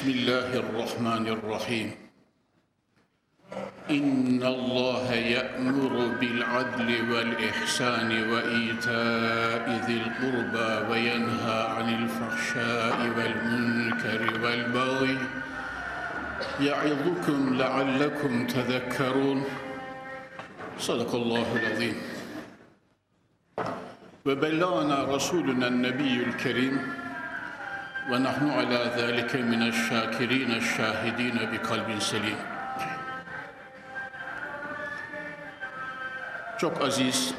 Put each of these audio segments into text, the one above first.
Euzu billahi mineşşeytanirracim. Bismillahirrahmanirrahim. إن الله يأمر بالعدل والإحسان وإيتاء ذي القربى وينهى عن الفحشاء والمنكر والبغي يعظكم لعلكم تذكرون صدق الله العظيم وبلغنا رسولنا النبي الكريم ve nahnu ala zalike mineşşâkirîne şâhidîne bi kalbin selim. Çok aziz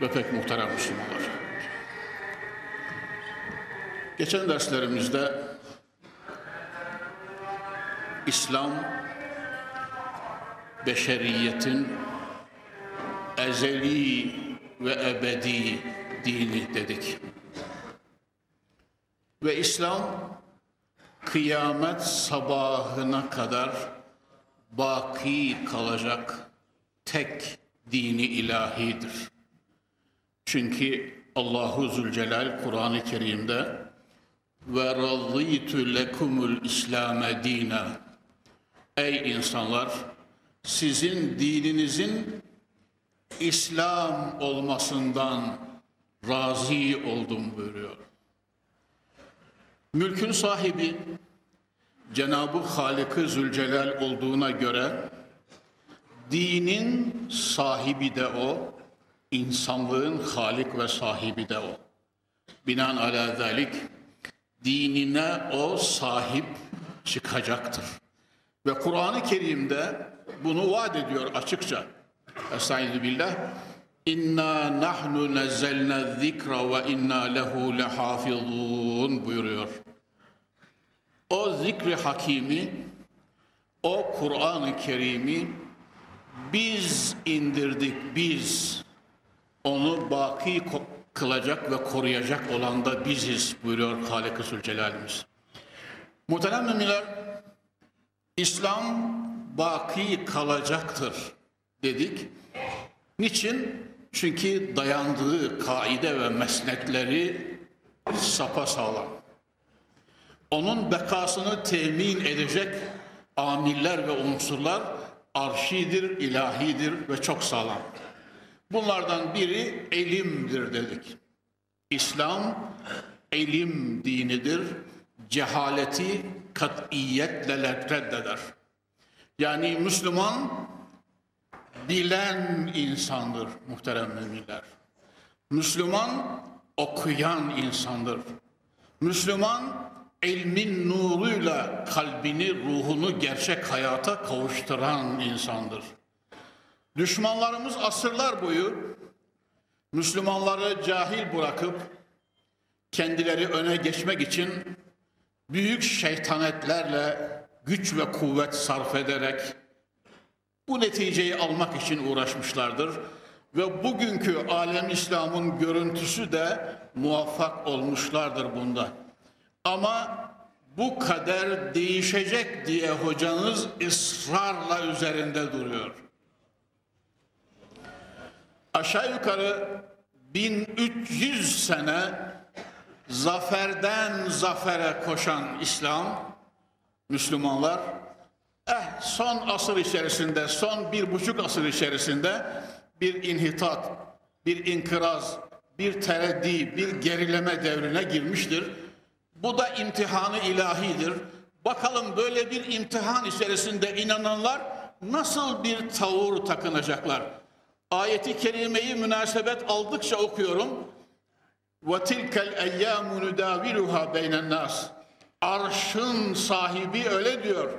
ve pek muhterem Müslümanlar. Geçen derslerimizde İslam beşeriyetin ezeli ve ebedi dini dedik. Ve İslam kıyamet sabahına kadar baki kalacak tek dini ilahidir. Çünkü Allahu Zülcelal Kur'an-ı Kerim'de ve razıytu lekumul İslame dina Ey insanlar sizin dininizin İslam olmasından razı oldum buyuruyor. Mülkün sahibi Cenab-ı Halık-ı Zülcelal olduğuna göre dinin sahibi de o, insanlığın halik ve sahibi de o. Binan ala zalik dinine o sahip çıkacaktır. Ve Kur'an-ı Kerim'de bunu vaat ediyor açıkça. Estaizu billah. İnna nahnu nezzelna zikra ve inna lehu lehafizun buyuruyor. O zikri hakimi, o Kur'an-ı Kerim'i biz indirdik, biz. Onu baki kılacak ve koruyacak olan da biziz buyuruyor Halik-i Zülcelal'imiz. Muhterem müminler, İslam baki kalacaktır dedik. Niçin? Çünkü dayandığı kaide ve mesnetleri sapasağlam. Onun bekasını temin edecek amiller ve unsurlar arşidir, ilahidir ve çok sağlam. Bunlardan biri elimdir dedik. İslam elim dinidir. Cehaleti katiyetle reddeder. Yani Müslüman bilen insandır muhterem müminler. Müslüman okuyan insandır. Müslüman ilmin nuruyla kalbini, ruhunu gerçek hayata kavuşturan insandır. Düşmanlarımız asırlar boyu Müslümanları cahil bırakıp kendileri öne geçmek için büyük şeytanetlerle güç ve kuvvet sarf ederek bu neticeyi almak için uğraşmışlardır. Ve bugünkü alem İslam'ın görüntüsü de muvaffak olmuşlardır bunda. Ama bu kader değişecek diye hocanız ısrarla üzerinde duruyor. Aşağı yukarı 1300 sene zaferden zafere koşan İslam, Müslümanlar, eh son asır içerisinde, son bir buçuk asır içerisinde bir inhitat, bir inkıraz, bir tereddi, bir gerileme devrine girmiştir. Bu da imtihanı ilahidir. Bakalım böyle bir imtihan içerisinde inananlar nasıl bir tavır takınacaklar? Ayeti kerimeyi münasebet aldıkça okuyorum. وَتِلْكَ الْاَيَّامُ نُدَاوِلُهَا بَيْنَ النَّاسِ Arşın sahibi öyle diyor.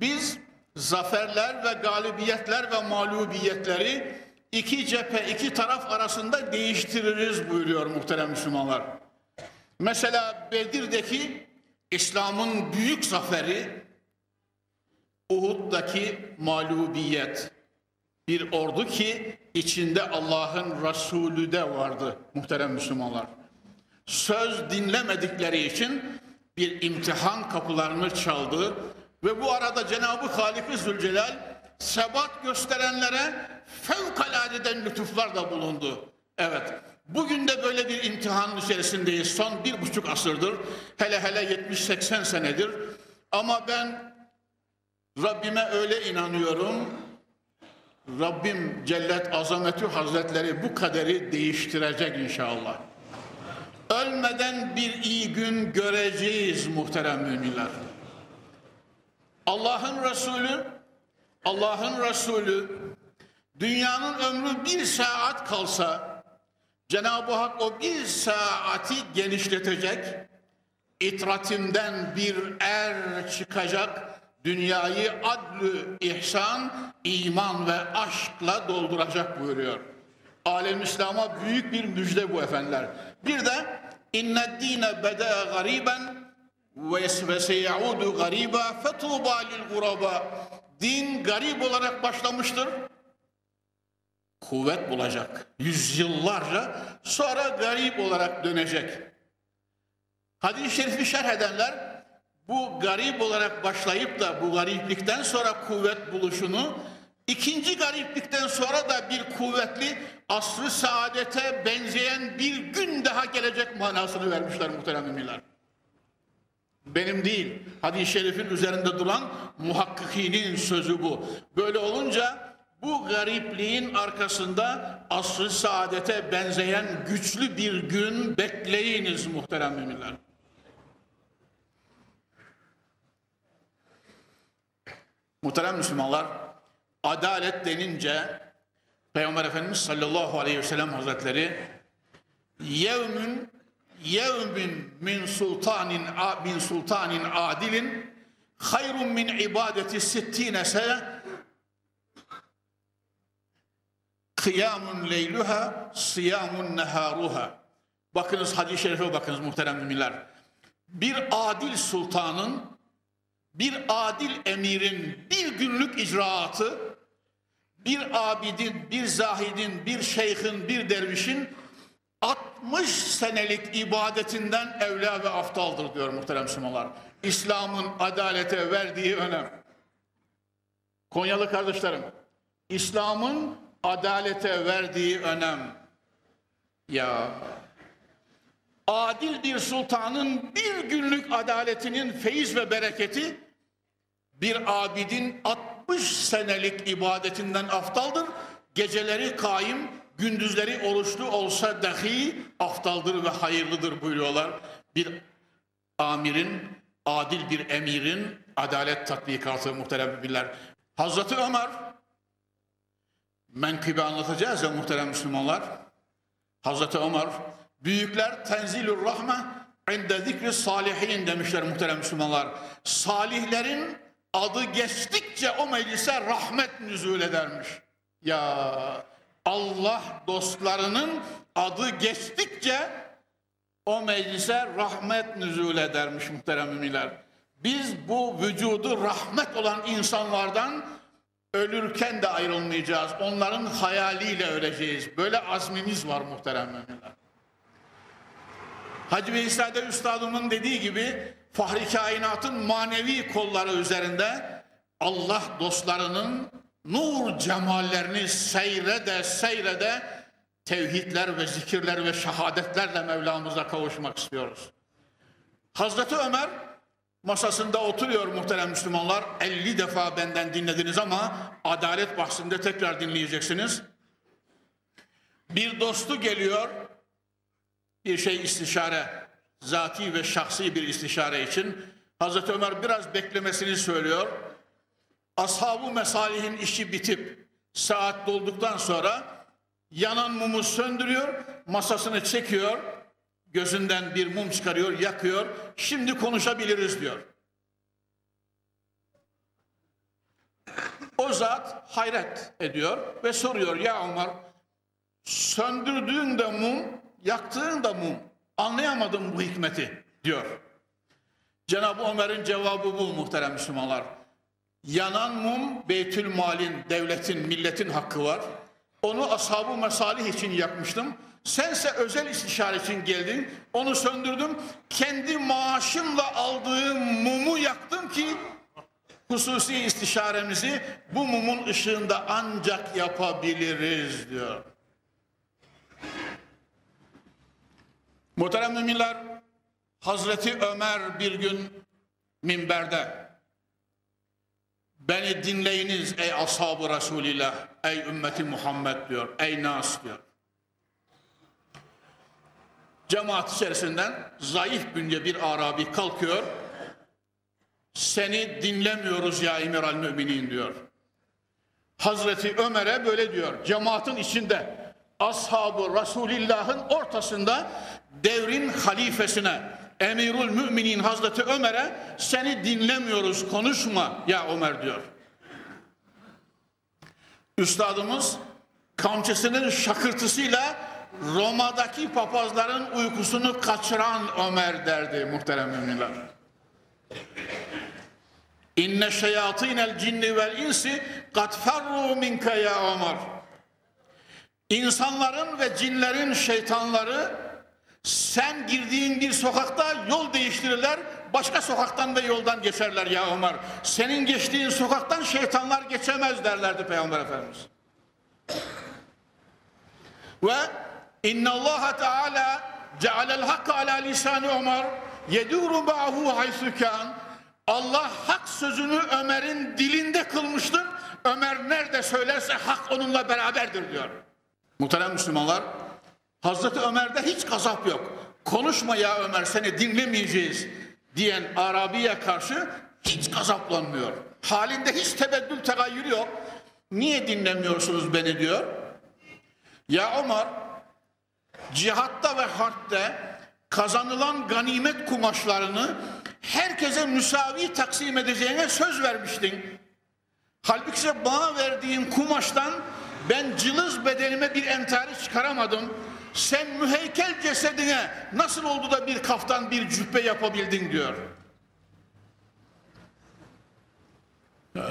biz zaferler ve galibiyetler ve mağlubiyetleri iki cephe, iki taraf arasında değiştiririz buyuruyor muhterem Müslümanlar. Mesela Bedir'deki İslam'ın büyük zaferi Uhud'daki mağlubiyet. Bir ordu ki içinde Allah'ın Resulü de vardı muhterem Müslümanlar. Söz dinlemedikleri için bir imtihan kapılarını çaldı ve bu arada Cenab-ı Halik-i Zülcelal sebat gösterenlere fevkaladeden lütuflar da bulundu. Evet, bugün de böyle bir imtihanın içerisindeyiz. Son bir buçuk asırdır, hele hele 70-80 senedir. Ama ben Rabbime öyle inanıyorum. Rabbim Cellet Azametü Hazretleri bu kaderi değiştirecek inşallah. Ölmeden bir iyi gün göreceğiz muhterem müminler. Allah'ın Resulü, Allah'ın Resulü dünyanın ömrü bir saat kalsa Cenab-ı Hak o bir saati genişletecek, itratimden bir er çıkacak, dünyayı adlü, ihsan, iman ve aşkla dolduracak buyuruyor. Alem İslam'a büyük bir müjde bu efendiler. Bir de inne dine beda gariben ve seyaudu gariba fetuba lil guraba. Din garip olarak başlamıştır. Kuvvet bulacak. Yüzyıllarca sonra garip olarak dönecek. Hadis-i şerifi şerh edenler bu garip olarak başlayıp da bu gariplikten sonra kuvvet buluşunu ikinci gariplikten sonra da bir kuvvetli asrı saadete benzeyen bir gün daha gelecek manasını vermişler muhterem müminler. Benim değil, hadis-i şerifin üzerinde duran muhakkikinin sözü bu. Böyle olunca bu garipliğin arkasında asrı saadete benzeyen güçlü bir gün bekleyiniz muhterem müminler. Muhterem Müslümanlar, adalet denince Peygamber Efendimiz sallallahu aleyhi ve sellem hazretleri yevmün yevmin min sultanin min sultanin adilin hayrun min ibadeti sittine sene kıyamun leyluha siyamun neharuha. Bakınız hadis-i şerife bakınız muhterem müminler. Bir adil sultanın bir adil emirin bir günlük icraatı, bir abidin, bir zahidin, bir şeyhin, bir dervişin 60 senelik ibadetinden evla ve aftaldır diyor muhterem Müslümanlar. İslam'ın adalete verdiği önem. Konyalı kardeşlerim, İslam'ın adalete verdiği önem. Ya adil bir sultanın bir günlük adaletinin feyiz ve bereketi bir abidin 60 senelik ibadetinden aftaldır. Geceleri kaim, gündüzleri oruçlu olsa dahi aftaldır ve hayırlıdır buyuruyorlar. Bir amirin, adil bir emirin adalet tatbikatı muhterem müminler. Hazreti Ömer menkıbe anlatacağız ya muhterem Müslümanlar. Hazreti Ömer büyükler tenzilur rahme inde zikri salihin demişler muhterem Müslümanlar. Salihlerin adı geçtikçe o meclise rahmet nüzul edermiş. Ya Allah dostlarının adı geçtikçe o meclise rahmet nüzul edermiş muhterem müminler. Biz bu vücudu rahmet olan insanlardan ölürken de ayrılmayacağız. Onların hayaliyle öleceğiz. Böyle azmimiz var muhterem müminler. Hacı Veysade Üstadımın dediği gibi Fahri kainatın manevi kolları üzerinde Allah dostlarının nur cemallerini seyrede seyrede tevhidler ve zikirler ve şehadetlerle Mevlamıza kavuşmak istiyoruz. Hazreti Ömer masasında oturuyor muhterem Müslümanlar. 50 defa benden dinlediniz ama adalet bahsinde tekrar dinleyeceksiniz. Bir dostu geliyor, bir şey istişare zati ve şahsi bir istişare için Hazreti Ömer biraz beklemesini söylüyor. Ashab-ı mesalihin işi bitip saat dolduktan sonra yanan mumu söndürüyor, masasını çekiyor, gözünden bir mum çıkarıyor, yakıyor. Şimdi konuşabiliriz diyor. O zat hayret ediyor ve soruyor ya Ömer söndürdüğün de mum, yaktığın da mum. Anlayamadım bu hikmeti diyor. Cenab-ı Ömer'in cevabı bu muhterem Müslümanlar. Yanan mum Beytül Mal'in, devletin, milletin hakkı var. Onu ashab-ı mesalih için yakmıştım. Sense özel istişare için geldin. Onu söndürdüm. Kendi maaşımla aldığım mumu yaktım ki hususi istişaremizi bu mumun ışığında ancak yapabiliriz diyor. Muhterem müminler, Hazreti Ömer bir gün minberde beni dinleyiniz ey ashab-ı Resulillah, ey ümmeti Muhammed diyor, ey nas diyor. Cemaat içerisinden zayıf bünce bir Arabi kalkıyor, seni dinlemiyoruz ya Emir Müminin diyor. Hazreti Ömer'e böyle diyor. Cemaatin içinde ashabı Resulillah'ın ortasında devrin halifesine Emirül Müminin Hazreti Ömer'e seni dinlemiyoruz konuşma ya Ömer diyor. Üstadımız kamçısının şakırtısıyla Roma'daki papazların uykusunu kaçıran Ömer derdi muhterem müminler. İnne şeyatinel cinni vel insi kad ferru minke ya Ömer. İnsanların ve cinlerin şeytanları sen girdiğin bir sokakta yol değiştirirler, başka sokaktan ve yoldan geçerler ya Ömer. Senin geçtiğin sokaktan şeytanlar geçemez derlerdi Peygamber Efendimiz. Ve inna Allah Teala cealel hakka ala lisani Ömer yeduru ma'hu haythu kan. Allah hak sözünü Ömer'in dilinde kılmıştır. Ömer nerede söylerse hak onunla beraberdir diyor. Muhterem Müslümanlar, Hazreti Ömer'de hiç gazap yok. Konuşma ya Ömer seni dinlemeyeceğiz diyen Arabi'ye karşı hiç gazaplanmıyor. Halinde hiç tebeddül tegayyür yok. Niye dinlemiyorsunuz beni diyor. Ya Ömer cihatta ve harpte kazanılan ganimet kumaşlarını herkese müsavi taksim edeceğine söz vermiştin. Halbuki ise bana verdiğin kumaştan ben cılız bedenime bir entari çıkaramadım. Sen müheykel cesedine nasıl oldu da bir kaftan bir cübbe yapabildin diyor.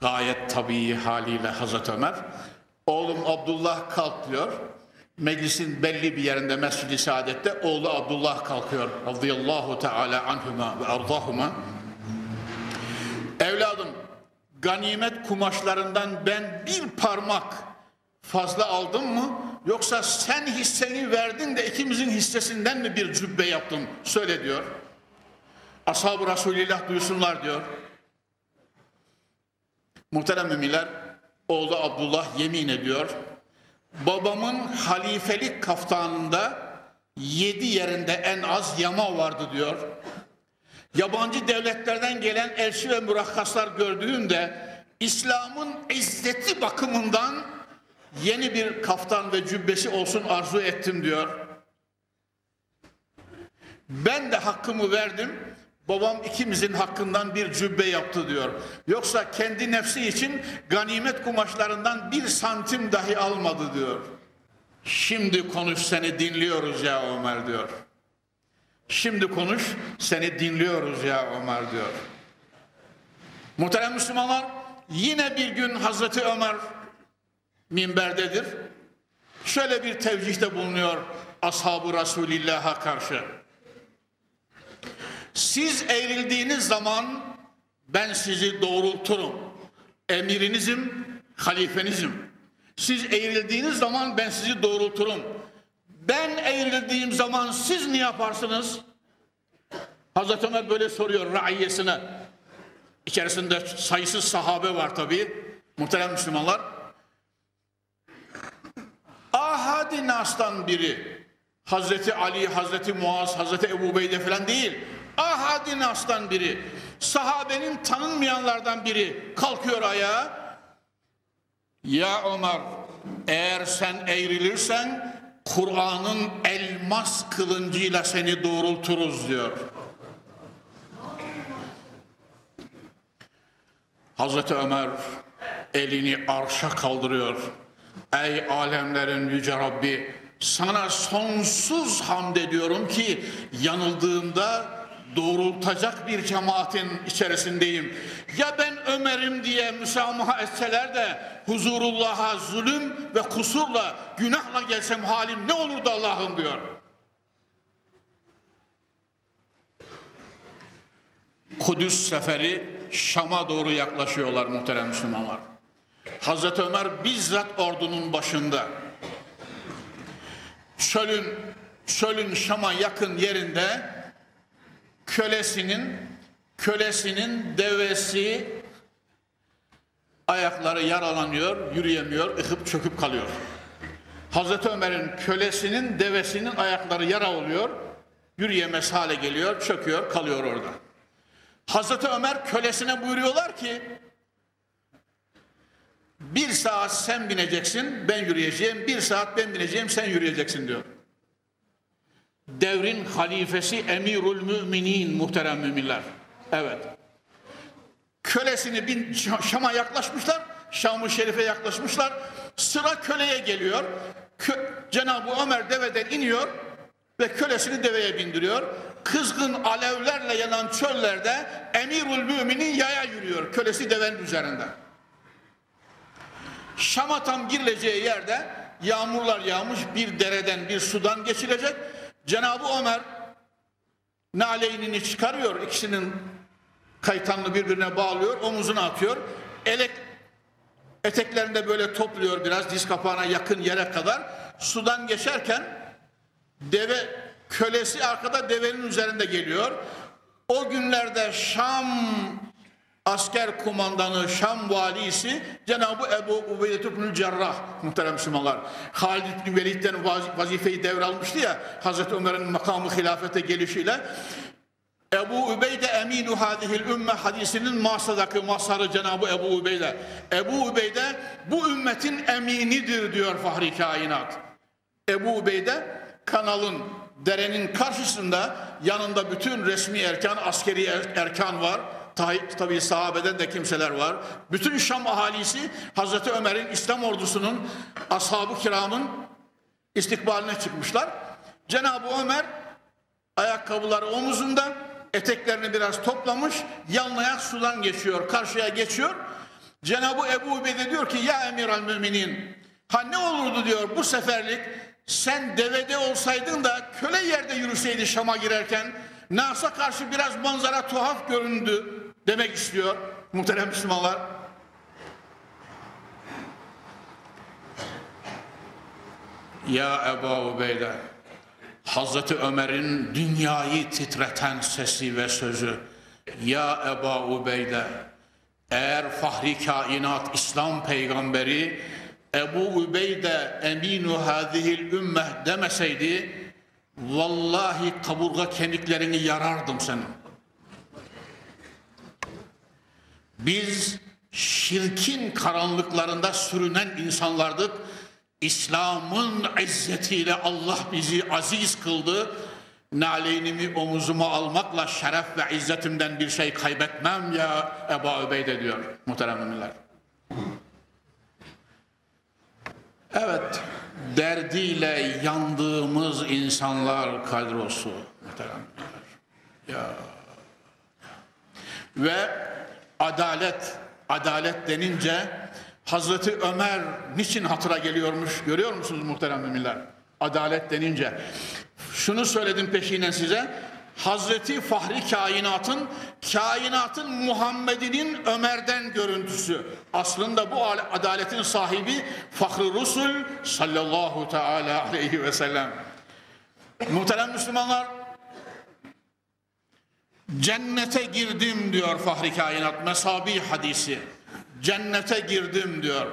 Gayet tabii haliyle Hazreti Ömer oğlum Abdullah kalk diyor. Meclisin belli bir yerinde Mescid-i Saadet'te oğlu Abdullah kalkıyor. Radıyallahu teala anhuma ve ardahuma. Evladım ganimet kumaşlarından ben bir parmak fazla aldım mı yoksa sen hisseni verdin de ikimizin hissesinden mi bir cübbe yaptın söyle diyor. Ashab-ı Resulillah duysunlar diyor. Muhterem müminler oğlu Abdullah yemin ediyor. Babamın halifelik kaftanında yedi yerinde en az yama vardı diyor. Yabancı devletlerden gelen elçi ve murakkaslar gördüğümde İslam'ın izzeti bakımından yeni bir kaftan ve cübbesi olsun arzu ettim diyor. Ben de hakkımı verdim. Babam ikimizin hakkından bir cübbe yaptı diyor. Yoksa kendi nefsi için ganimet kumaşlarından bir santim dahi almadı diyor. Şimdi konuş seni dinliyoruz ya Ömer diyor. Şimdi konuş seni dinliyoruz ya Ömer diyor. Muhterem Müslümanlar yine bir gün Hazreti Ömer minberdedir. Şöyle bir tevcihte bulunuyor ashabı Resulillah'a karşı. Siz eğrildiğiniz zaman ben sizi doğrulturum. Emirinizim, halifenizim. Siz eğrildiğiniz zaman ben sizi doğrulturum. Ben eğrildiğim zaman siz ne yaparsınız? Hazreti Ömer böyle soruyor raiyesine. İçerisinde sayısız sahabe var tabi. Muhterem Müslümanlar. Ahadi Nas'tan biri. Hazreti Ali, Hazreti Muaz, Hazreti Ebu Beyde falan değil. Ahadi Nas'tan biri. Sahabenin tanınmayanlardan biri kalkıyor ayağa. Ya Ömer eğer sen eğrilirsen Kur'an'ın elmas kılıncıyla seni doğrulturuz diyor. Hazreti Ömer elini arşa kaldırıyor. Ey alemlerin yüce Rabbi sana sonsuz hamd ediyorum ki yanıldığımda doğrultacak bir cemaatin içerisindeyim. Ya ben Ömer'im diye müsamaha etseler de huzurullah'a zulüm ve kusurla, günahla gelsem halim ne olurdu Allah'ım diyor. Kudüs seferi Şam'a doğru yaklaşıyorlar muhterem Müslümanlar. Hazreti Ömer bizzat ordunun başında. Çölün, çölün Şam'a yakın yerinde kölesinin kölesinin devesi ayakları yaralanıyor, yürüyemiyor, ıkıp çöküp kalıyor. Hazreti Ömer'in kölesinin devesinin ayakları yara oluyor, yürüyemez hale geliyor, çöküyor, kalıyor orada. Hazreti Ömer kölesine buyuruyorlar ki bir saat sen bineceksin, ben yürüyeceğim, bir saat ben bineceğim, sen yürüyeceksin diyor devrin halifesi emirul müminin muhterem müminler. Evet. Kölesini bin Şam'a yaklaşmışlar. Şam-ı Şerif'e yaklaşmışlar. Sıra köleye geliyor. Kö, Cenab-ı Ömer deveden iniyor ve kölesini deveye bindiriyor. Kızgın alevlerle yanan çöllerde emirul müminin yaya yürüyor. Kölesi devenin üzerinde. Şam'a tam girileceği yerde yağmurlar yağmış bir dereden bir sudan geçilecek Cenab-ı Ömer naleynini çıkarıyor. ikisinin kaytanını birbirine bağlıyor. Omuzuna atıyor. Elek eteklerinde böyle topluyor biraz diz kapağına yakın yere kadar. Sudan geçerken deve kölesi arkada devenin üzerinde geliyor. O günlerde Şam asker kumandanı Şam valisi Cenab-ı Ebu Ubeydet ibn Cerrah muhterem Müslümanlar. Halid bin Velid'den vazifeyi devralmıştı ya Hazreti Ömer'in makamı hilafete gelişiyle Ebu Ubeyde eminu hadihil ümme hadisinin masadaki masarı Cenab-ı Ebu Ubeyde. Ebu Ubeyde bu ümmetin eminidir diyor Fahri Kainat. Ebu Ubeyde kanalın derenin karşısında yanında bütün resmi erkan askeri er-, erkan var tabi sahabeden de kimseler var. Bütün Şam ahalisi Hazreti Ömer'in İslam ordusunun ashab-ı kiramın istikbaline çıkmışlar. Cenab-ı Ömer ayakkabıları omuzunda eteklerini biraz toplamış yanlaya sudan geçiyor karşıya geçiyor. Cenab-ı Ebu Ubeyde diyor ki ya emir al müminin ha ne olurdu diyor bu seferlik sen devede olsaydın da köle yerde yürüseydi Şam'a girerken Nas'a karşı biraz manzara tuhaf göründü demek istiyor muhterem Müslümanlar. Ya Ebu Ubeyde Hazreti Ömer'in dünyayı titreten sesi ve sözü Ya Ebu Ubeyde eğer fahri kainat İslam peygamberi Ebu Ubeyde eminu hadihil ümmeh demeseydi vallahi kaburga kemiklerini yarardım senin. Biz şirkin karanlıklarında sürünen insanlardık. İslam'ın izzetiyle Allah bizi aziz kıldı. Naleynimi omuzuma almakla şeref ve izzetimden bir şey kaybetmem ya Ebu Übeyde diyor muhterem müminler. Evet, derdiyle yandığımız insanlar kadrosu muhterem Ya. Ve adalet, adalet denince Hazreti Ömer niçin hatıra geliyormuş görüyor musunuz muhterem müminler? Adalet denince. Şunu söyledim peşinen size. Hazreti Fahri kainatın, kainatın Muhammed'inin Ömer'den görüntüsü. Aslında bu adaletin sahibi Fahri Rusul sallallahu teala aleyhi ve sellem. Muhterem Müslümanlar, Cennete girdim diyor Fahri Kainat Mesabi hadisi. Cennete girdim diyor.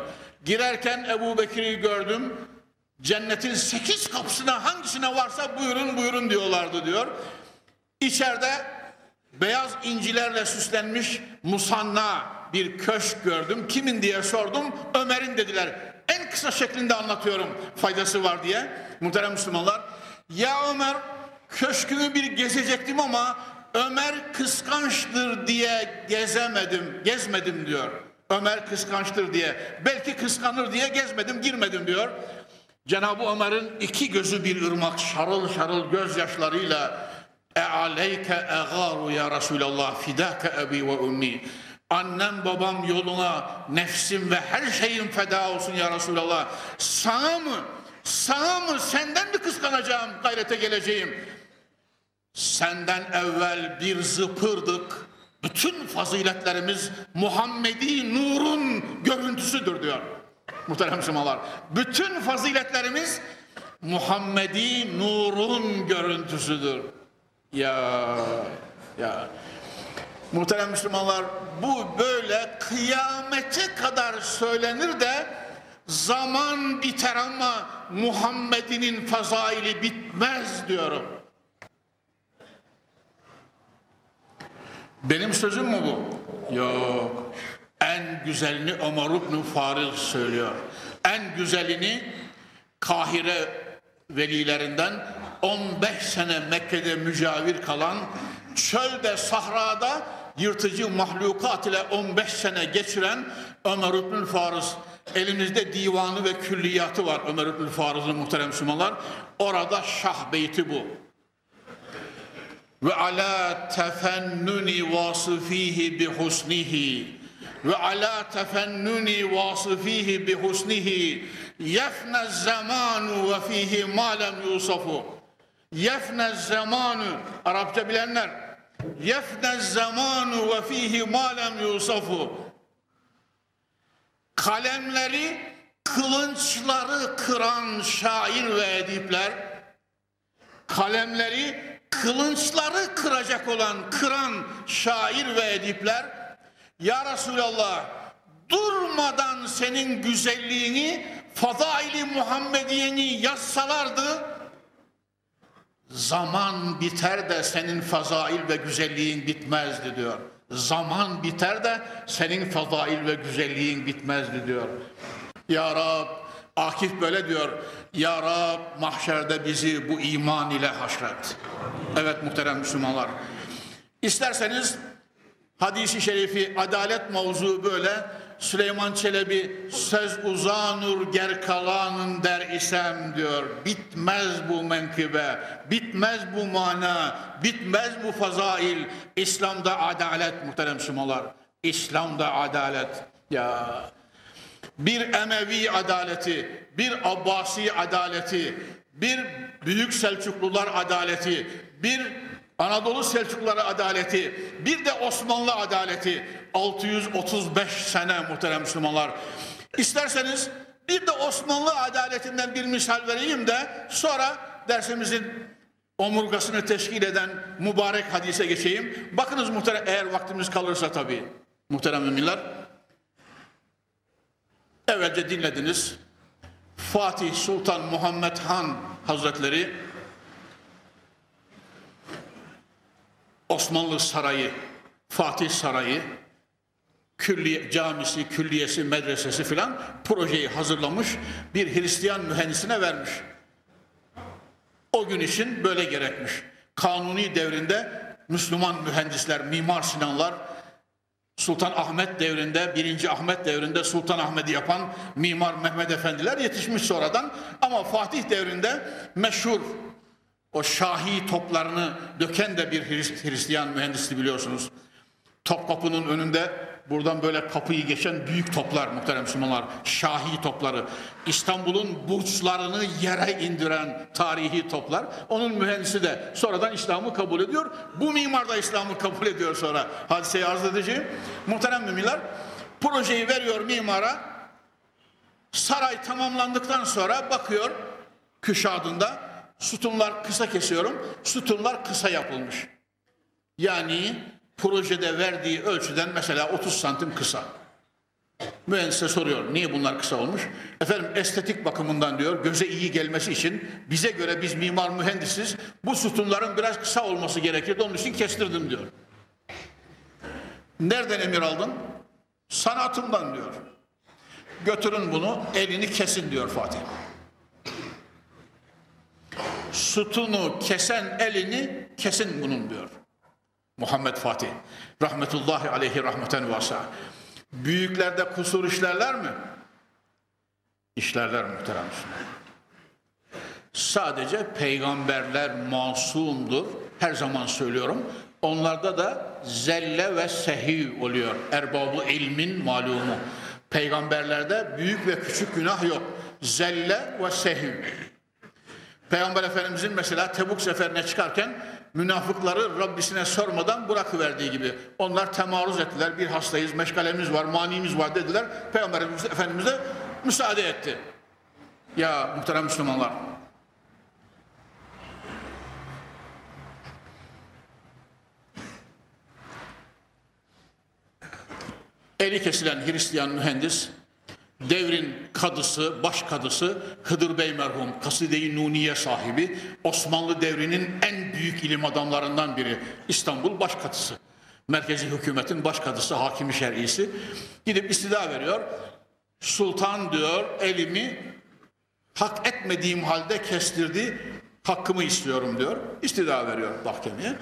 Girerken Ebu Bekir'i gördüm. Cennetin sekiz kapısına hangisine varsa buyurun buyurun diyorlardı diyor. İçeride beyaz incilerle süslenmiş musanna bir köşk gördüm. Kimin diye sordum. Ömer'in dediler. En kısa şeklinde anlatıyorum faydası var diye. Muhterem Müslümanlar. Ya Ömer köşkünü bir gezecektim ama Ömer kıskançtır diye gezemedim, gezmedim diyor. Ömer kıskançtır diye. Belki kıskanır diye gezmedim, girmedim diyor. Cenab-ı Ömer'in iki gözü bir ırmak şarıl şarıl gözyaşlarıyla e aleyke egaru ya Resulallah fidake ebi ve ummi annem babam yoluna nefsim ve her şeyim feda olsun ya Resulallah sana mı sana mı senden mi kıskanacağım gayrete geleceğim senden evvel bir zıpırdık bütün faziletlerimiz Muhammedi nurun görüntüsüdür diyor muhterem Müslümanlar. Bütün faziletlerimiz Muhammedi nurun görüntüsüdür. Ya ya muhterem Müslümanlar bu böyle kıyamete kadar söylenir de zaman biter ama Muhammed'inin fazaili bitmez diyorum. Benim sözüm mü bu? Yok. En güzelini Ömer İbn Faril söylüyor. En güzelini Kahire velilerinden 15 sene Mekke'de mücavir kalan çölde sahrada yırtıcı mahlukat ile 15 sene geçiren Ömer İbn Farız elimizde divanı ve külliyatı var Ömer İbn Farız'ın muhterem Müslümanlar orada şah beyti bu ve ala tefennuni vasıfihi bi husnihi ve ala tefennuni vasıfihi bi husnihi yefne zamanu ve fihi ma lem yusafu yefne zamanu Arapça bilenler. Yefne zamanu ve fihi ma lem yusafu kalemleri kılınçları kıran şair ve edipler. Kalemleri kılınçları kıracak olan kıran şair ve edipler ya Resulallah durmadan senin güzelliğini Fadaili Muhammediyeni yazsalardı zaman biter de senin fazail ve güzelliğin bitmezdi diyor. Zaman biter de senin fazail ve güzelliğin bitmezdi diyor. Ya Rab Akif böyle diyor. Ya Rab mahşerde bizi bu iman ile haşret. Evet muhterem Müslümanlar. İsterseniz hadisi şerifi adalet mavzu böyle Süleyman Çelebi söz uzanur gerkalanın der isem diyor. Bitmez bu menkıbe, bitmez bu mana, bitmez bu fazail. İslam'da adalet muhterem Müslümanlar. İslam'da adalet. Ya bir Emevi adaleti, bir Abbasi adaleti, bir Büyük Selçuklular adaleti, bir Anadolu Selçukluları adaleti, bir de Osmanlı adaleti 635 sene muhterem Müslümanlar. İsterseniz bir de Osmanlı adaletinden bir misal vereyim de sonra dersimizin omurgasını teşkil eden mübarek hadise geçeyim. Bakınız muhterem eğer vaktimiz kalırsa tabii muhterem müminler. Evvelce dinlediniz. Fatih Sultan Muhammed Han Hazretleri Osmanlı Sarayı, Fatih Sarayı, külliye, camisi, külliyesi, medresesi filan projeyi hazırlamış bir Hristiyan mühendisine vermiş. O gün için böyle gerekmiş. Kanuni devrinde Müslüman mühendisler, Mimar Sinanlar, Sultan Ahmet devrinde, birinci Ahmet devrinde Sultan Ahmet'i yapan Mimar Mehmet Efendiler yetişmiş sonradan. Ama Fatih devrinde meşhur o şahi toplarını döken de bir Hristiyan mühendisi biliyorsunuz. Topkapı'nın önünde buradan böyle kapıyı geçen büyük toplar muhterem Müslümanlar. Şahi topları. İstanbul'un burçlarını yere indiren tarihi toplar. Onun mühendisi de sonradan İslam'ı kabul ediyor. Bu mimar da İslam'ı kabul ediyor sonra. Hadiseyi arz edeceğim. Muhterem müminler projeyi veriyor mimara. Saray tamamlandıktan sonra bakıyor küşadında sütunlar kısa kesiyorum. Sütunlar kısa yapılmış. Yani projede verdiği ölçüden mesela 30 santim kısa. Mühendise soruyor niye bunlar kısa olmuş? Efendim estetik bakımından diyor göze iyi gelmesi için bize göre biz mimar mühendisiz bu sütunların biraz kısa olması gerekirdi onun için kestirdim diyor. Nereden emir aldın? Sanatımdan diyor. Götürün bunu elini kesin diyor Fatih. Sütunu kesen elini kesin bunun diyor. Muhammed Fatih. Rahmetullahi aleyhi rahmeten vasa. Büyüklerde kusur işlerler mi? İşlerler muhterem Sadece peygamberler masumdur. Her zaman söylüyorum. Onlarda da zelle ve sehiv oluyor. Erbabı ilmin malumu. Peygamberlerde büyük ve küçük günah yok. Zelle ve sehiv. Peygamber Efendimizin mesela Tebuk seferine çıkarken münafıkları Rabbisine sormadan bırakıverdiği gibi. Onlar temaruz ettiler. Bir hastayız, meşgalemiz var, manimiz var dediler. Peygamber Efendimiz de müsaade etti. Ya muhterem Müslümanlar. Eli kesilen Hristiyan mühendis devrin kadısı, baş kadısı Hıdır Bey merhum, Kaside-i Nuniye sahibi, Osmanlı devrinin en büyük ilim adamlarından biri, İstanbul baş kadısı. Merkezi hükümetin baş kadısı, hakimi şer'isi. Gidip istida veriyor. Sultan diyor, elimi hak etmediğim halde kestirdi, hakkımı istiyorum diyor. İstida veriyor mahkemeye.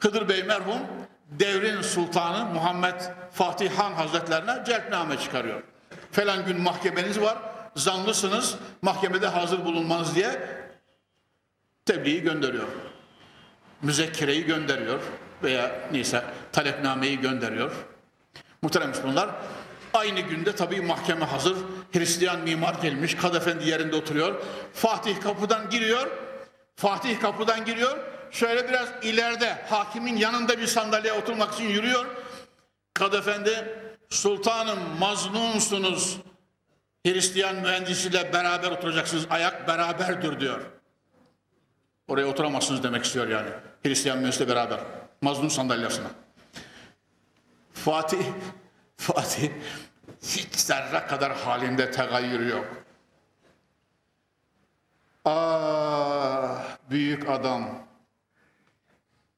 Hıdır Bey merhum, devrin sultanı Muhammed Fatih Han Hazretlerine celpname çıkarıyor falan gün mahkemeniz var, zanlısınız, mahkemede hazır bulunmanız diye tebliği gönderiyor. Müzekkereyi gönderiyor veya neyse talepnameyi gönderiyor. Muhterem Müslümanlar, aynı günde tabii mahkeme hazır. Hristiyan mimar gelmiş, Kadefendi yerinde oturuyor. Fatih kapıdan giriyor, Fatih kapıdan giriyor. Şöyle biraz ileride hakimin yanında bir sandalyeye oturmak için yürüyor. Kadefendi sultanım maznunsunuz. Hristiyan mühendisiyle beraber oturacaksınız. Ayak beraberdir diyor. Oraya oturamazsınız demek istiyor yani. Hristiyan mühendisle beraber. Maznun sandalyasına. Fatih, Fatih hiç zerre kadar halinde tegayyür yok. Ah büyük adam.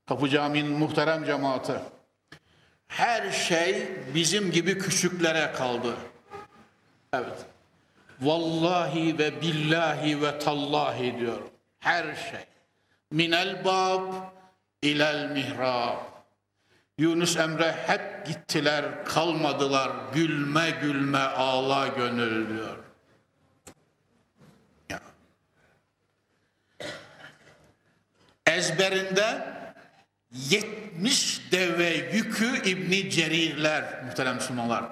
Kapı Camii'nin muhterem cemaati. Her şey bizim gibi küçüklere kaldı. Evet. Vallahi ve billahi ve tallahi diyor. Her şey. Minel bab ilel mihrab. Yunus Emre hep gittiler, kalmadılar. Gülme gülme ağla gönül diyor. Ya. Ezberinde 70 deve yükü İbni Cerirler muhterem Müslümanlar.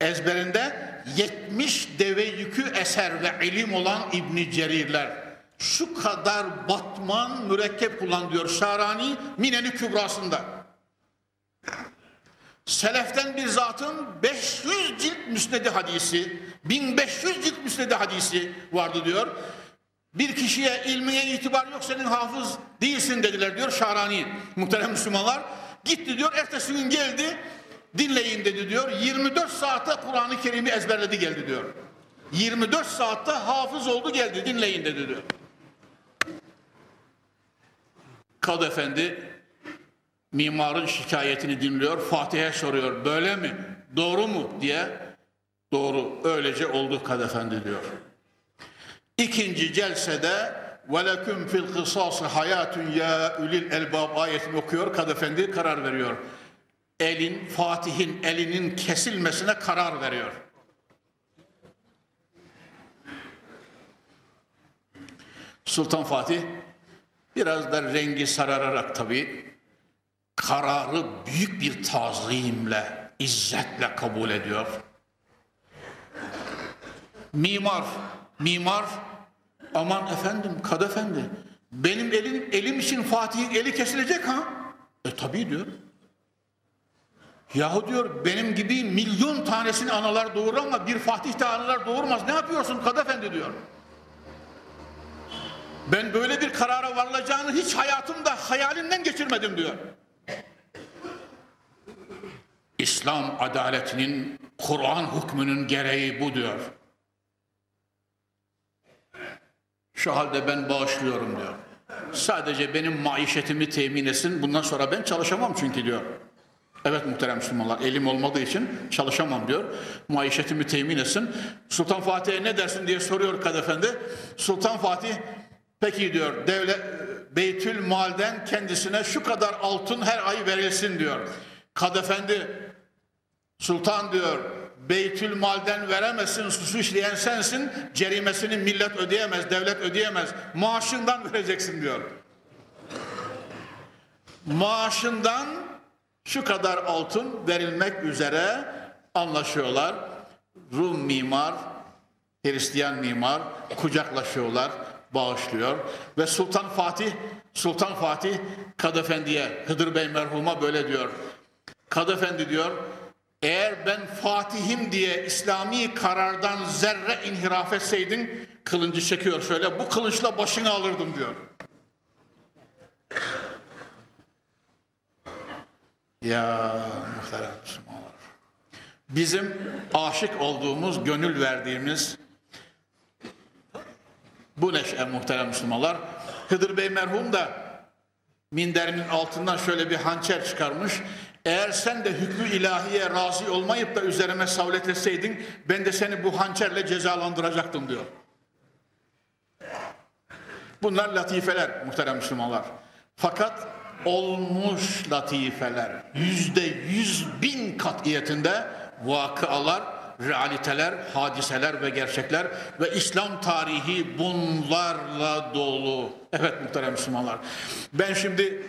Ezberinde 70 deve yükü eser ve ilim olan İbni Cerirler. Şu kadar batman mürekkep kullan diyor Şarani Mineni Kübrası'nda. Seleften bir zatın 500 cilt müsnedi hadisi, 1500 cilt müsnedi hadisi vardı diyor. Bir kişiye ilmiye itibar yok senin hafız değilsin dediler diyor Şarani. Muhterem Müslümanlar gitti diyor ertesi gün geldi dinleyin dedi diyor. 24 saatte Kur'an-ı Kerim'i ezberledi geldi diyor. 24 saatte hafız oldu geldi dinleyin dedi diyor. Kadı Efendi mimarın şikayetini dinliyor. Fatih'e soruyor böyle mi? Doğru mu? diye. Doğru öylece oldu Kadı Efendi diyor. İkinci celsede veleküm fil kısası hayatun ya ülil elbab ayetini okuyor. Kadefendi karar veriyor. Elin, Fatih'in elinin kesilmesine karar veriyor. Sultan Fatih biraz da rengi sarararak tabi kararı büyük bir tazimle, izzetle kabul ediyor. Mimar Mimar aman efendim kad efendi benim elim, elim için Fatih'in eli kesilecek ha? E tabii diyor. Yahu diyor benim gibi milyon tanesini analar doğurur ama bir Fatih de analar doğurmaz. Ne yapıyorsun kad efendi diyor. Ben böyle bir karara varılacağını hiç hayatımda hayalimden geçirmedim diyor. İslam adaletinin, Kur'an hükmünün gereği bu diyor. Şu halde ben bağışlıyorum diyor. Sadece benim maişetimi temin etsin. Bundan sonra ben çalışamam çünkü diyor. Evet muhterem Müslümanlar elim olmadığı için çalışamam diyor. Maişetimi temin etsin. Sultan Fatih'e ne dersin diye soruyor Kadefendi. Sultan Fatih peki diyor devlet Beytül Mal'den kendisine şu kadar altın her ay verilsin diyor. Kadefendi Sultan diyor Beytül malden veremezsin, suçu işleyen sensin, cerimesini millet ödeyemez, devlet ödeyemez. Maaşından vereceksin diyor. Maaşından şu kadar altın verilmek üzere anlaşıyorlar. Rum mimar, Hristiyan mimar kucaklaşıyorlar, bağışlıyor. Ve Sultan Fatih, Sultan Fatih Kadefendi'ye, Hıdır Bey merhuma böyle diyor. Kadefendi diyor, eğer ben Fatih'im diye İslami karardan zerre inhiraf etseydin, kılıncı çekiyor şöyle, bu kılıçla başını alırdım diyor. Ya muhterem Müslümanlar. Bizim aşık olduğumuz, gönül verdiğimiz bu neşe muhterem Müslümanlar. Hıdır Bey merhum da minderinin altından şöyle bir hançer çıkarmış. Eğer sen de hükmü ilahiye razı olmayıp da üzerime savlet ben de seni bu hançerle cezalandıracaktım diyor. Bunlar latifeler muhterem Müslümanlar. Fakat olmuş latifeler yüzde yüz bin katiyetinde vakıalar, realiteler, hadiseler ve gerçekler ve İslam tarihi bunlarla dolu. Evet muhterem Müslümanlar. Ben şimdi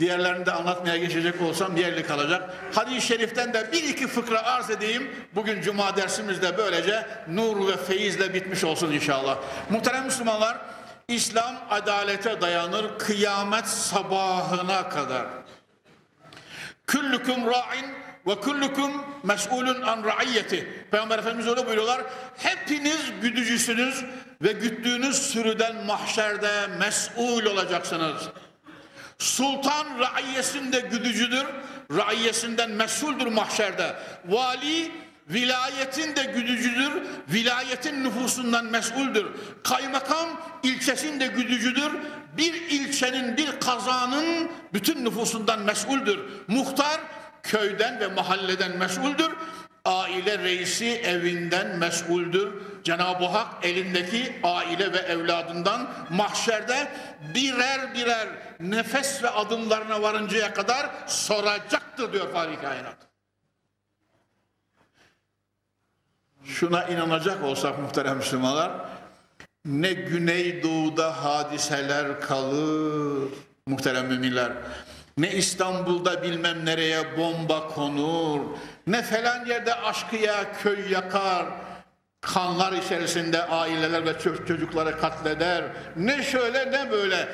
diğerlerini de anlatmaya geçecek olsam yerli kalacak. Hadis-i şeriften de bir iki fıkra arz edeyim. Bugün cuma dersimizde böylece nur ve feyizle bitmiş olsun inşallah. Muhterem Müslümanlar, İslam adalete dayanır kıyamet sabahına kadar. Küllüküm ra'in ve kullukum mes'ulun an ra'iyyeti. Peygamber Efendimiz öyle buyuruyorlar. Hepiniz güdücüsünüz ve güttüğünüz sürüden mahşerde mes'ul olacaksınız. Sultan raiyesinde güdücüdür, raiyesinden mesuldür mahşerde. Vali vilayetin de güdücüdür, vilayetin nüfusundan mesuldür. Kaymakam ilçesinde güdücüdür, bir ilçenin, bir kazanın bütün nüfusundan mesuldür. Muhtar köyden ve mahalleden mesuldür. Aile reisi evinden mesuldür. Cenab-ı Hak elindeki aile ve evladından mahşerde birer birer nefes ve adımlarına varıncaya kadar soracaktır diyor Fahri Kainat. Şuna inanacak olsak muhterem Müslümanlar, ne Güneydoğu'da hadiseler kalır muhterem müminler. Ne İstanbul'da bilmem nereye bomba konur. Ne falan yerde aşkıya köy yakar. Kanlar içerisinde aileler ve çocukları katleder. Ne şöyle ne böyle.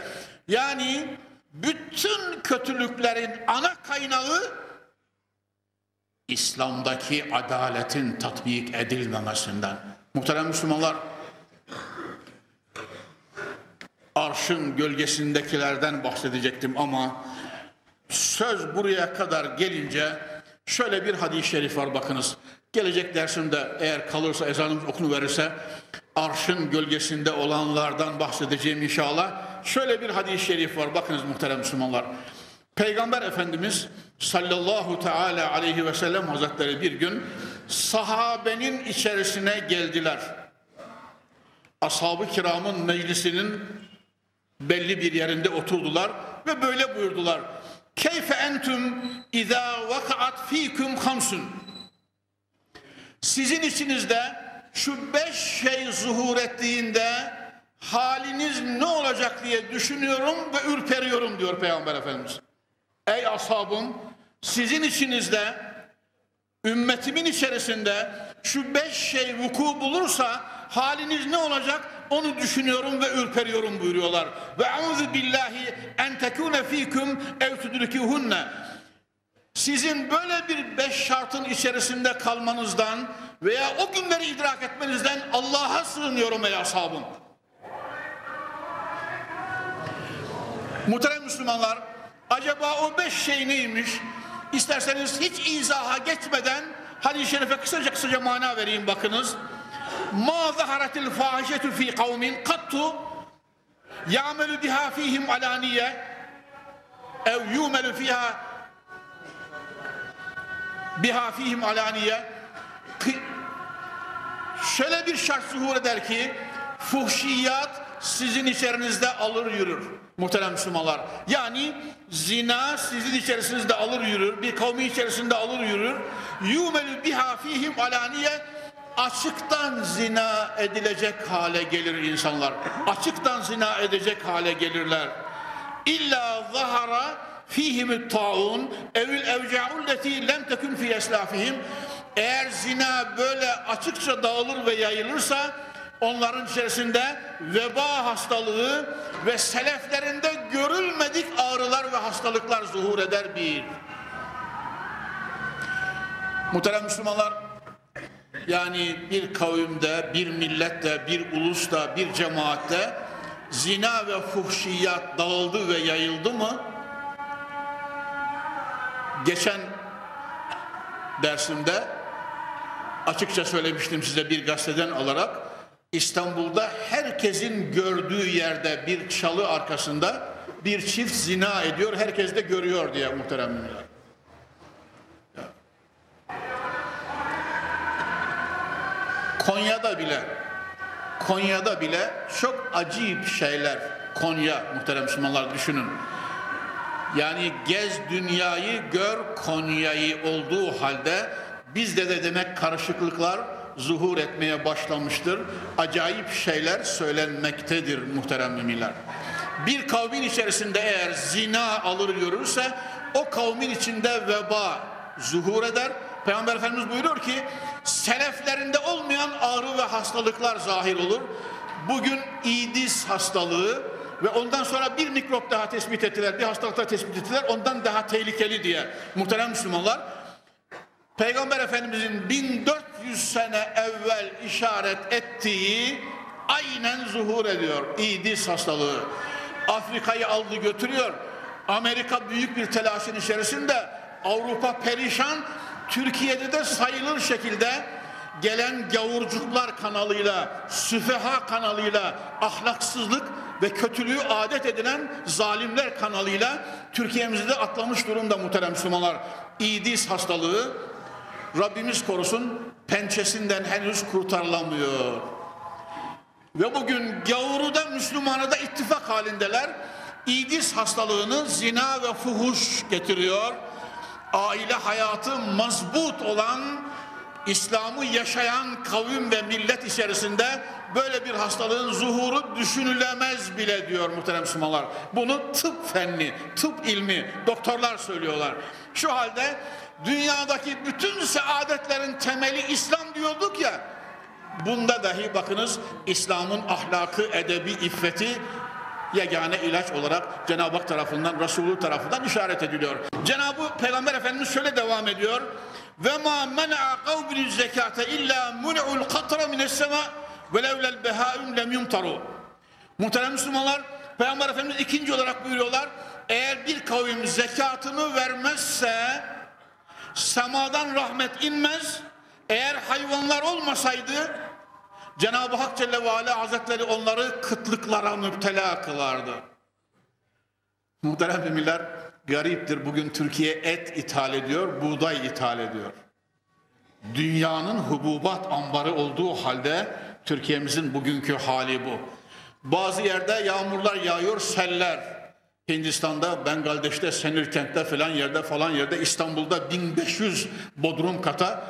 Yani bütün kötülüklerin ana kaynağı İslam'daki adaletin tatbik edilmemesinden. Muhterem Müslümanlar, arşın gölgesindekilerden bahsedecektim ama söz buraya kadar gelince şöyle bir hadis-i şerif var bakınız. Gelecek dersimde eğer kalırsa ezanımız okunu verirse arşın gölgesinde olanlardan bahsedeceğim inşallah. Şöyle bir hadis-i şerif var bakınız muhterem Müslümanlar. Peygamber Efendimiz sallallahu teala aleyhi ve sellem hazretleri bir gün sahabenin içerisine geldiler. Ashab-ı kiramın meclisinin belli bir yerinde oturdular ve böyle buyurdular. Keyfe entüm izâ vakaat fîküm hamsun. Sizin içinizde şu beş şey zuhur ettiğinde haliniz ne olacak diye düşünüyorum ve ürperiyorum diyor Peygamber Efendimiz. Ey ashabım sizin içinizde ümmetimin içerisinde şu beş şey vuku bulursa haliniz ne olacak onu düşünüyorum ve ürperiyorum buyuruyorlar. Ve auzu billahi en tekune fikum ev tudrikihunne. Sizin böyle bir beş şartın içerisinde kalmanızdan veya o günleri idrak etmenizden Allah'a sığınıyorum ey ashabım. Muhterem Müslümanlar, acaba o beş şey neymiş? İsterseniz hiç izaha geçmeden hadis-i şerife kısaca kısaca mana vereyim bakınız. Ma zaharetil fahişetu fi kavmin kattu ya'melu biha fihim alaniye ev yumelu fiha biha fihim alaniye şöyle bir şart zuhur eder ki fuhşiyat sizin içerinizde alır yürür muhterem Müslümanlar. Yani zina sizin içerisinde alır yürür, bir kavmi içerisinde alır yürür yumelü biha fihim alaniye açıktan zina edilecek hale gelir insanlar. Açıktan zina edecek hale gelirler. İlla zahara fihim taun evil evca'u leti lem tekun fi eslafihim eğer zina böyle açıkça dağılır ve yayılırsa onların içerisinde veba hastalığı ve seleflerinde görülmedik ağrılar ve hastalıklar zuhur eder bir. Muhterem Müslümanlar yani bir kavimde, bir millette, bir ulusta, bir cemaatte zina ve fuhşiyat dağıldı ve yayıldı mı? Geçen dersimde açıkça söylemiştim size bir gazeteden alarak İstanbul'da herkesin gördüğü yerde bir çalı arkasında bir çift zina ediyor. Herkes de görüyor diye muhteremler. Konya'da bile Konya'da bile çok acayip şeyler Konya muhterem Müslümanlar düşünün. Yani gez dünyayı gör Konya'yı olduğu halde bizde de demek karışıklıklar zuhur etmeye başlamıştır. Acayip şeyler söylenmektedir muhterem müminler. Bir kavmin içerisinde eğer zina alır görürse o kavmin içinde veba zuhur eder. Peygamber Efendimiz buyuruyor ki seleflerinde olmayan ağrı ve hastalıklar zahir olur. Bugün İdis hastalığı ve ondan sonra bir mikrop daha tespit ettiler, bir hastalık daha tespit ettiler. Ondan daha tehlikeli diye muhterem Müslümanlar. Peygamber Efendimizin 1400 sene evvel işaret ettiği aynen zuhur ediyor. İdis hastalığı. Afrika'yı aldı götürüyor. Amerika büyük bir telaşın içerisinde. Avrupa perişan. Türkiye'de de sayılır şekilde gelen gavurcuklar kanalıyla, süfeha kanalıyla ahlaksızlık ve kötülüğü adet edilen zalimler kanalıyla Türkiye'mizde atlamış durumda muhterem Müslümanlar. İdis hastalığı Rabbimiz korusun pençesinden henüz kurtarılamıyor. Ve bugün gavuru da Müslümanı da ittifak halindeler. İdis hastalığını zina ve fuhuş getiriyor. Aile hayatı mazbut olan İslam'ı yaşayan kavim ve millet içerisinde böyle bir hastalığın zuhuru düşünülemez bile diyor muhterem Müslümanlar. Bunu tıp fenni, tıp ilmi, doktorlar söylüyorlar. Şu halde dünyadaki bütün saadetlerin temeli İslam diyorduk ya, bunda dahi bakınız İslam'ın ahlakı, edebi, iffeti yegane ilaç olarak Cenab-ı Hak tarafından, Resulü tarafından işaret ediliyor. Cenab-ı Peygamber Efendimiz şöyle devam ediyor. Ve ma men'a kavmin zekate illa mun'ul katra mines sema ve levlel behaim lem yumtaru. Muhterem Müslümanlar, Peygamber Efendimiz ikinci olarak buyuruyorlar. Eğer bir kavim zekatını vermezse semadan rahmet inmez. Eğer hayvanlar olmasaydı Cenab-ı Hak Celle ve Ala Hazretleri onları kıtlıklara müptela kılardı. Muhterem emirler gariptir. Bugün Türkiye et ithal ediyor, buğday ithal ediyor. Dünyanın hububat ambarı olduğu halde Türkiye'mizin bugünkü hali bu. Bazı yerde yağmurlar yağıyor, seller. Hindistan'da, Bengaldeş'te, Senirkent'te falan yerde falan yerde İstanbul'da 1500 bodrum kata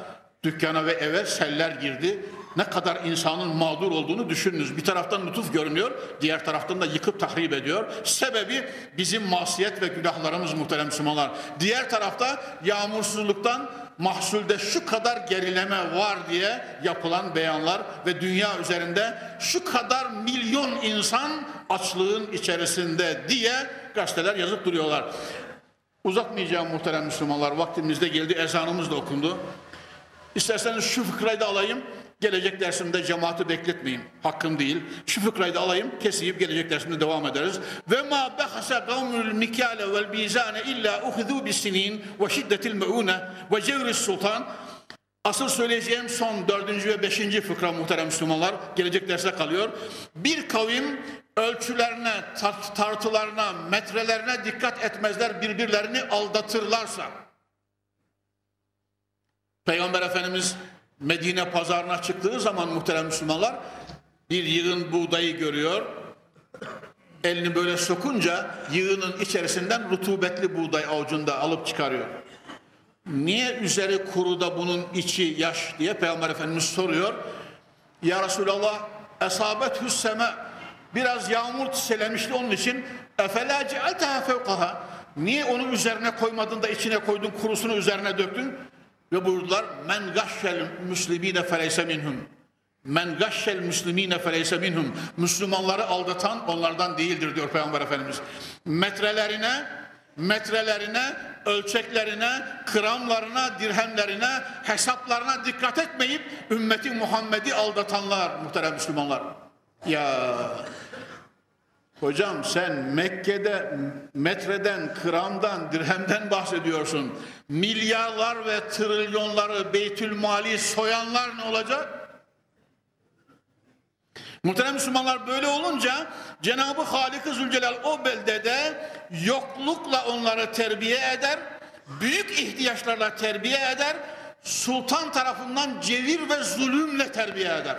dükkana ve eve seller girdi. Ne kadar insanın mağdur olduğunu düşününüz. Bir taraftan lütuf görünüyor, diğer taraftan da yıkıp tahrip ediyor. Sebebi bizim masiyet ve günahlarımız muhterem Müslümanlar. Diğer tarafta yağmursuzluktan mahsulde şu kadar gerileme var diye yapılan beyanlar ve dünya üzerinde şu kadar milyon insan açlığın içerisinde diye gazeteler yazıp duruyorlar. Uzatmayacağım muhterem Müslümanlar. Vaktimizde geldi, ezanımız da okundu. İsterseniz şu fıkrayı da alayım. Gelecek dersimde cemaati bekletmeyin. Hakkım değil. Şu fıkrayı da alayım, keseyim, gelecek dersimde devam ederiz. Ve ma behasa kavmul mikale vel bizane illa uhizu bisinin ve şiddetil meune ve cevris sultan. Asıl söyleyeceğim son dördüncü ve beşinci fıkra muhterem Müslümanlar. Gelecek derse kalıyor. Bir kavim ölçülerine, tart tartılarına, metrelerine dikkat etmezler, birbirlerini aldatırlarsa. Peygamber Efendimiz Medine pazarına çıktığı zaman muhterem Müslümanlar bir yığın buğdayı görüyor. Elini böyle sokunca yığının içerisinden rutubetli buğday avucunda alıp çıkarıyor. Niye üzeri kuru da bunun içi yaş diye Peygamber Efendimiz soruyor. Ya Resulallah esabet hüsseme biraz yağmur çiselemişti onun için. Efela cealteha fevkaha. Niye onu üzerine koymadın da içine koydun kurusunu üzerine döktün? Ve buyurdular men gashşel müslimine feleyse minhum. Men gashşel müslimine feleyse minhum. Müslümanları aldatan onlardan değildir diyor Peygamber Efendimiz. Metrelerine metrelerine ölçeklerine, kramlarına, dirhemlerine, hesaplarına dikkat etmeyip ümmeti Muhammed'i aldatanlar muhterem Müslümanlar. Ya hocam sen Mekke'de metreden, kramdan, dirhemden bahsediyorsun. Milyarlar ve trilyonları Beytül Mali soyanlar ne olacak? Muhterem Müslümanlar böyle olunca Cenab-ı Halik-i Zülcelal o beldede yoklukla onları terbiye eder, büyük ihtiyaçlarla terbiye eder, sultan tarafından cevir ve zulümle terbiye eder.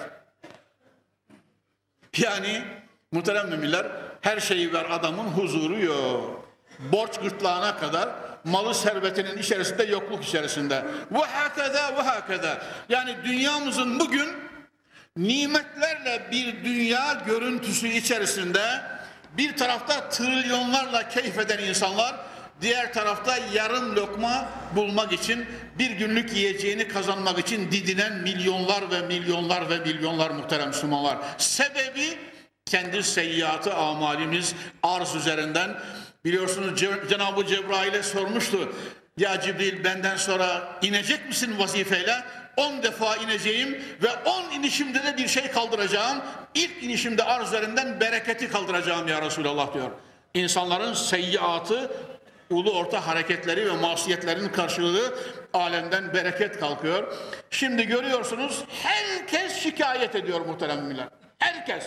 Yani muhterem müminler her şeyi ver adamın huzuru yok. Borç gırtlağına kadar malı servetinin içerisinde yokluk içerisinde. Ve hakeda ve hakeda. Yani dünyamızın bugün nimetlerle bir dünya görüntüsü içerisinde bir tarafta trilyonlarla keyfeden insanlar diğer tarafta yarım lokma bulmak için bir günlük yiyeceğini kazanmak için didinen milyonlar ve milyonlar ve milyonlar muhterem Müslümanlar. Sebebi kendi seyyiatı amalimiz arz üzerinden biliyorsunuz Cenab-ı Cebrail'e sormuştu. Ya Cibril benden sonra inecek misin vazifeyle? 10 defa ineceğim ve 10 inişimde de bir şey kaldıracağım. İlk inişimde arz üzerinden bereketi kaldıracağım ya Resulallah diyor. İnsanların seyyiatı, ulu orta hareketleri ve masiyetlerin karşılığı alemden bereket kalkıyor. Şimdi görüyorsunuz herkes şikayet ediyor muhteremler. Herkes.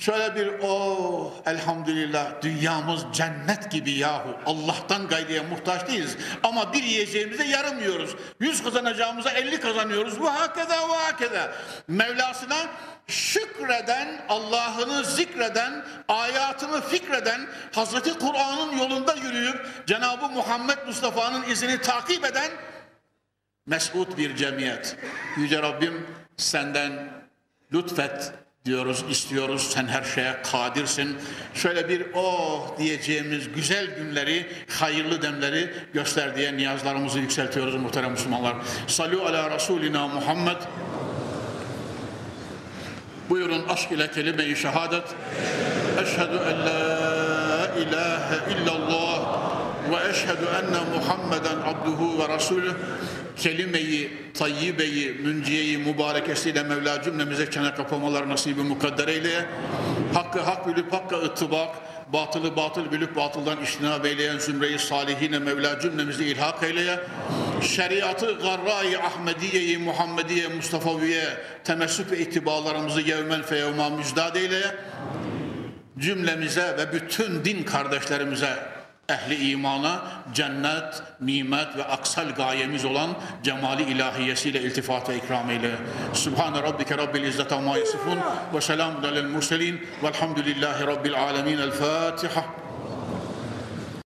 Şöyle bir oh, elhamdülillah dünyamız cennet gibi yahu. Allah'tan gayrıya muhtaç değiliz. Ama bir yiyeceğimize yarım yiyoruz. Yüz kazanacağımıza elli kazanıyoruz. Bu hakeda ve hakeda. Mevlasına şükreden, Allah'ını zikreden, ayatını fikreden, Hazreti Kur'an'ın yolunda yürüyüp Cenab-ı Muhammed Mustafa'nın izini takip eden mesut bir cemiyet. Yüce Rabbim senden lütfet diyoruz, istiyoruz. Sen her şeye kadirsin. Şöyle bir oh diyeceğimiz güzel günleri, hayırlı demleri göster diye niyazlarımızı yükseltiyoruz muhterem Müslümanlar. Salu ala Resulina Muhammed. Buyurun aşk ile kelime-i şehadet. Eşhedü en la ilahe illallah ve eşhedü enne Muhammeden abduhu ve rasulü kelimeyi, tayyibeyi, münciyeyi, mübarekesiyle Mevla cümlemize çene kapamalar nasibi mukadder eyle. Hakkı hak bilip hakka ıttibak, batılı batıl bilip batıldan iştinab eyleyen zümreyi salihine Mevla cümlemizi ilhak eyleye. Şeriatı garra-i Ahmediye-i Muhammediye Mustafaviye temessük ve itibarlarımızı yevmen feyevma müjdat eyleye. Cümlemize ve bütün din kardeşlerimize ehli imana cennet, nimet ve aksal gayemiz olan cemali ilahiyesiyle iltifat ve ikram eyle. Subhane rabbike rabbil izzet amma yasifun ve selamun alel murselin velhamdülillahi rabbil alemin. El Fatiha.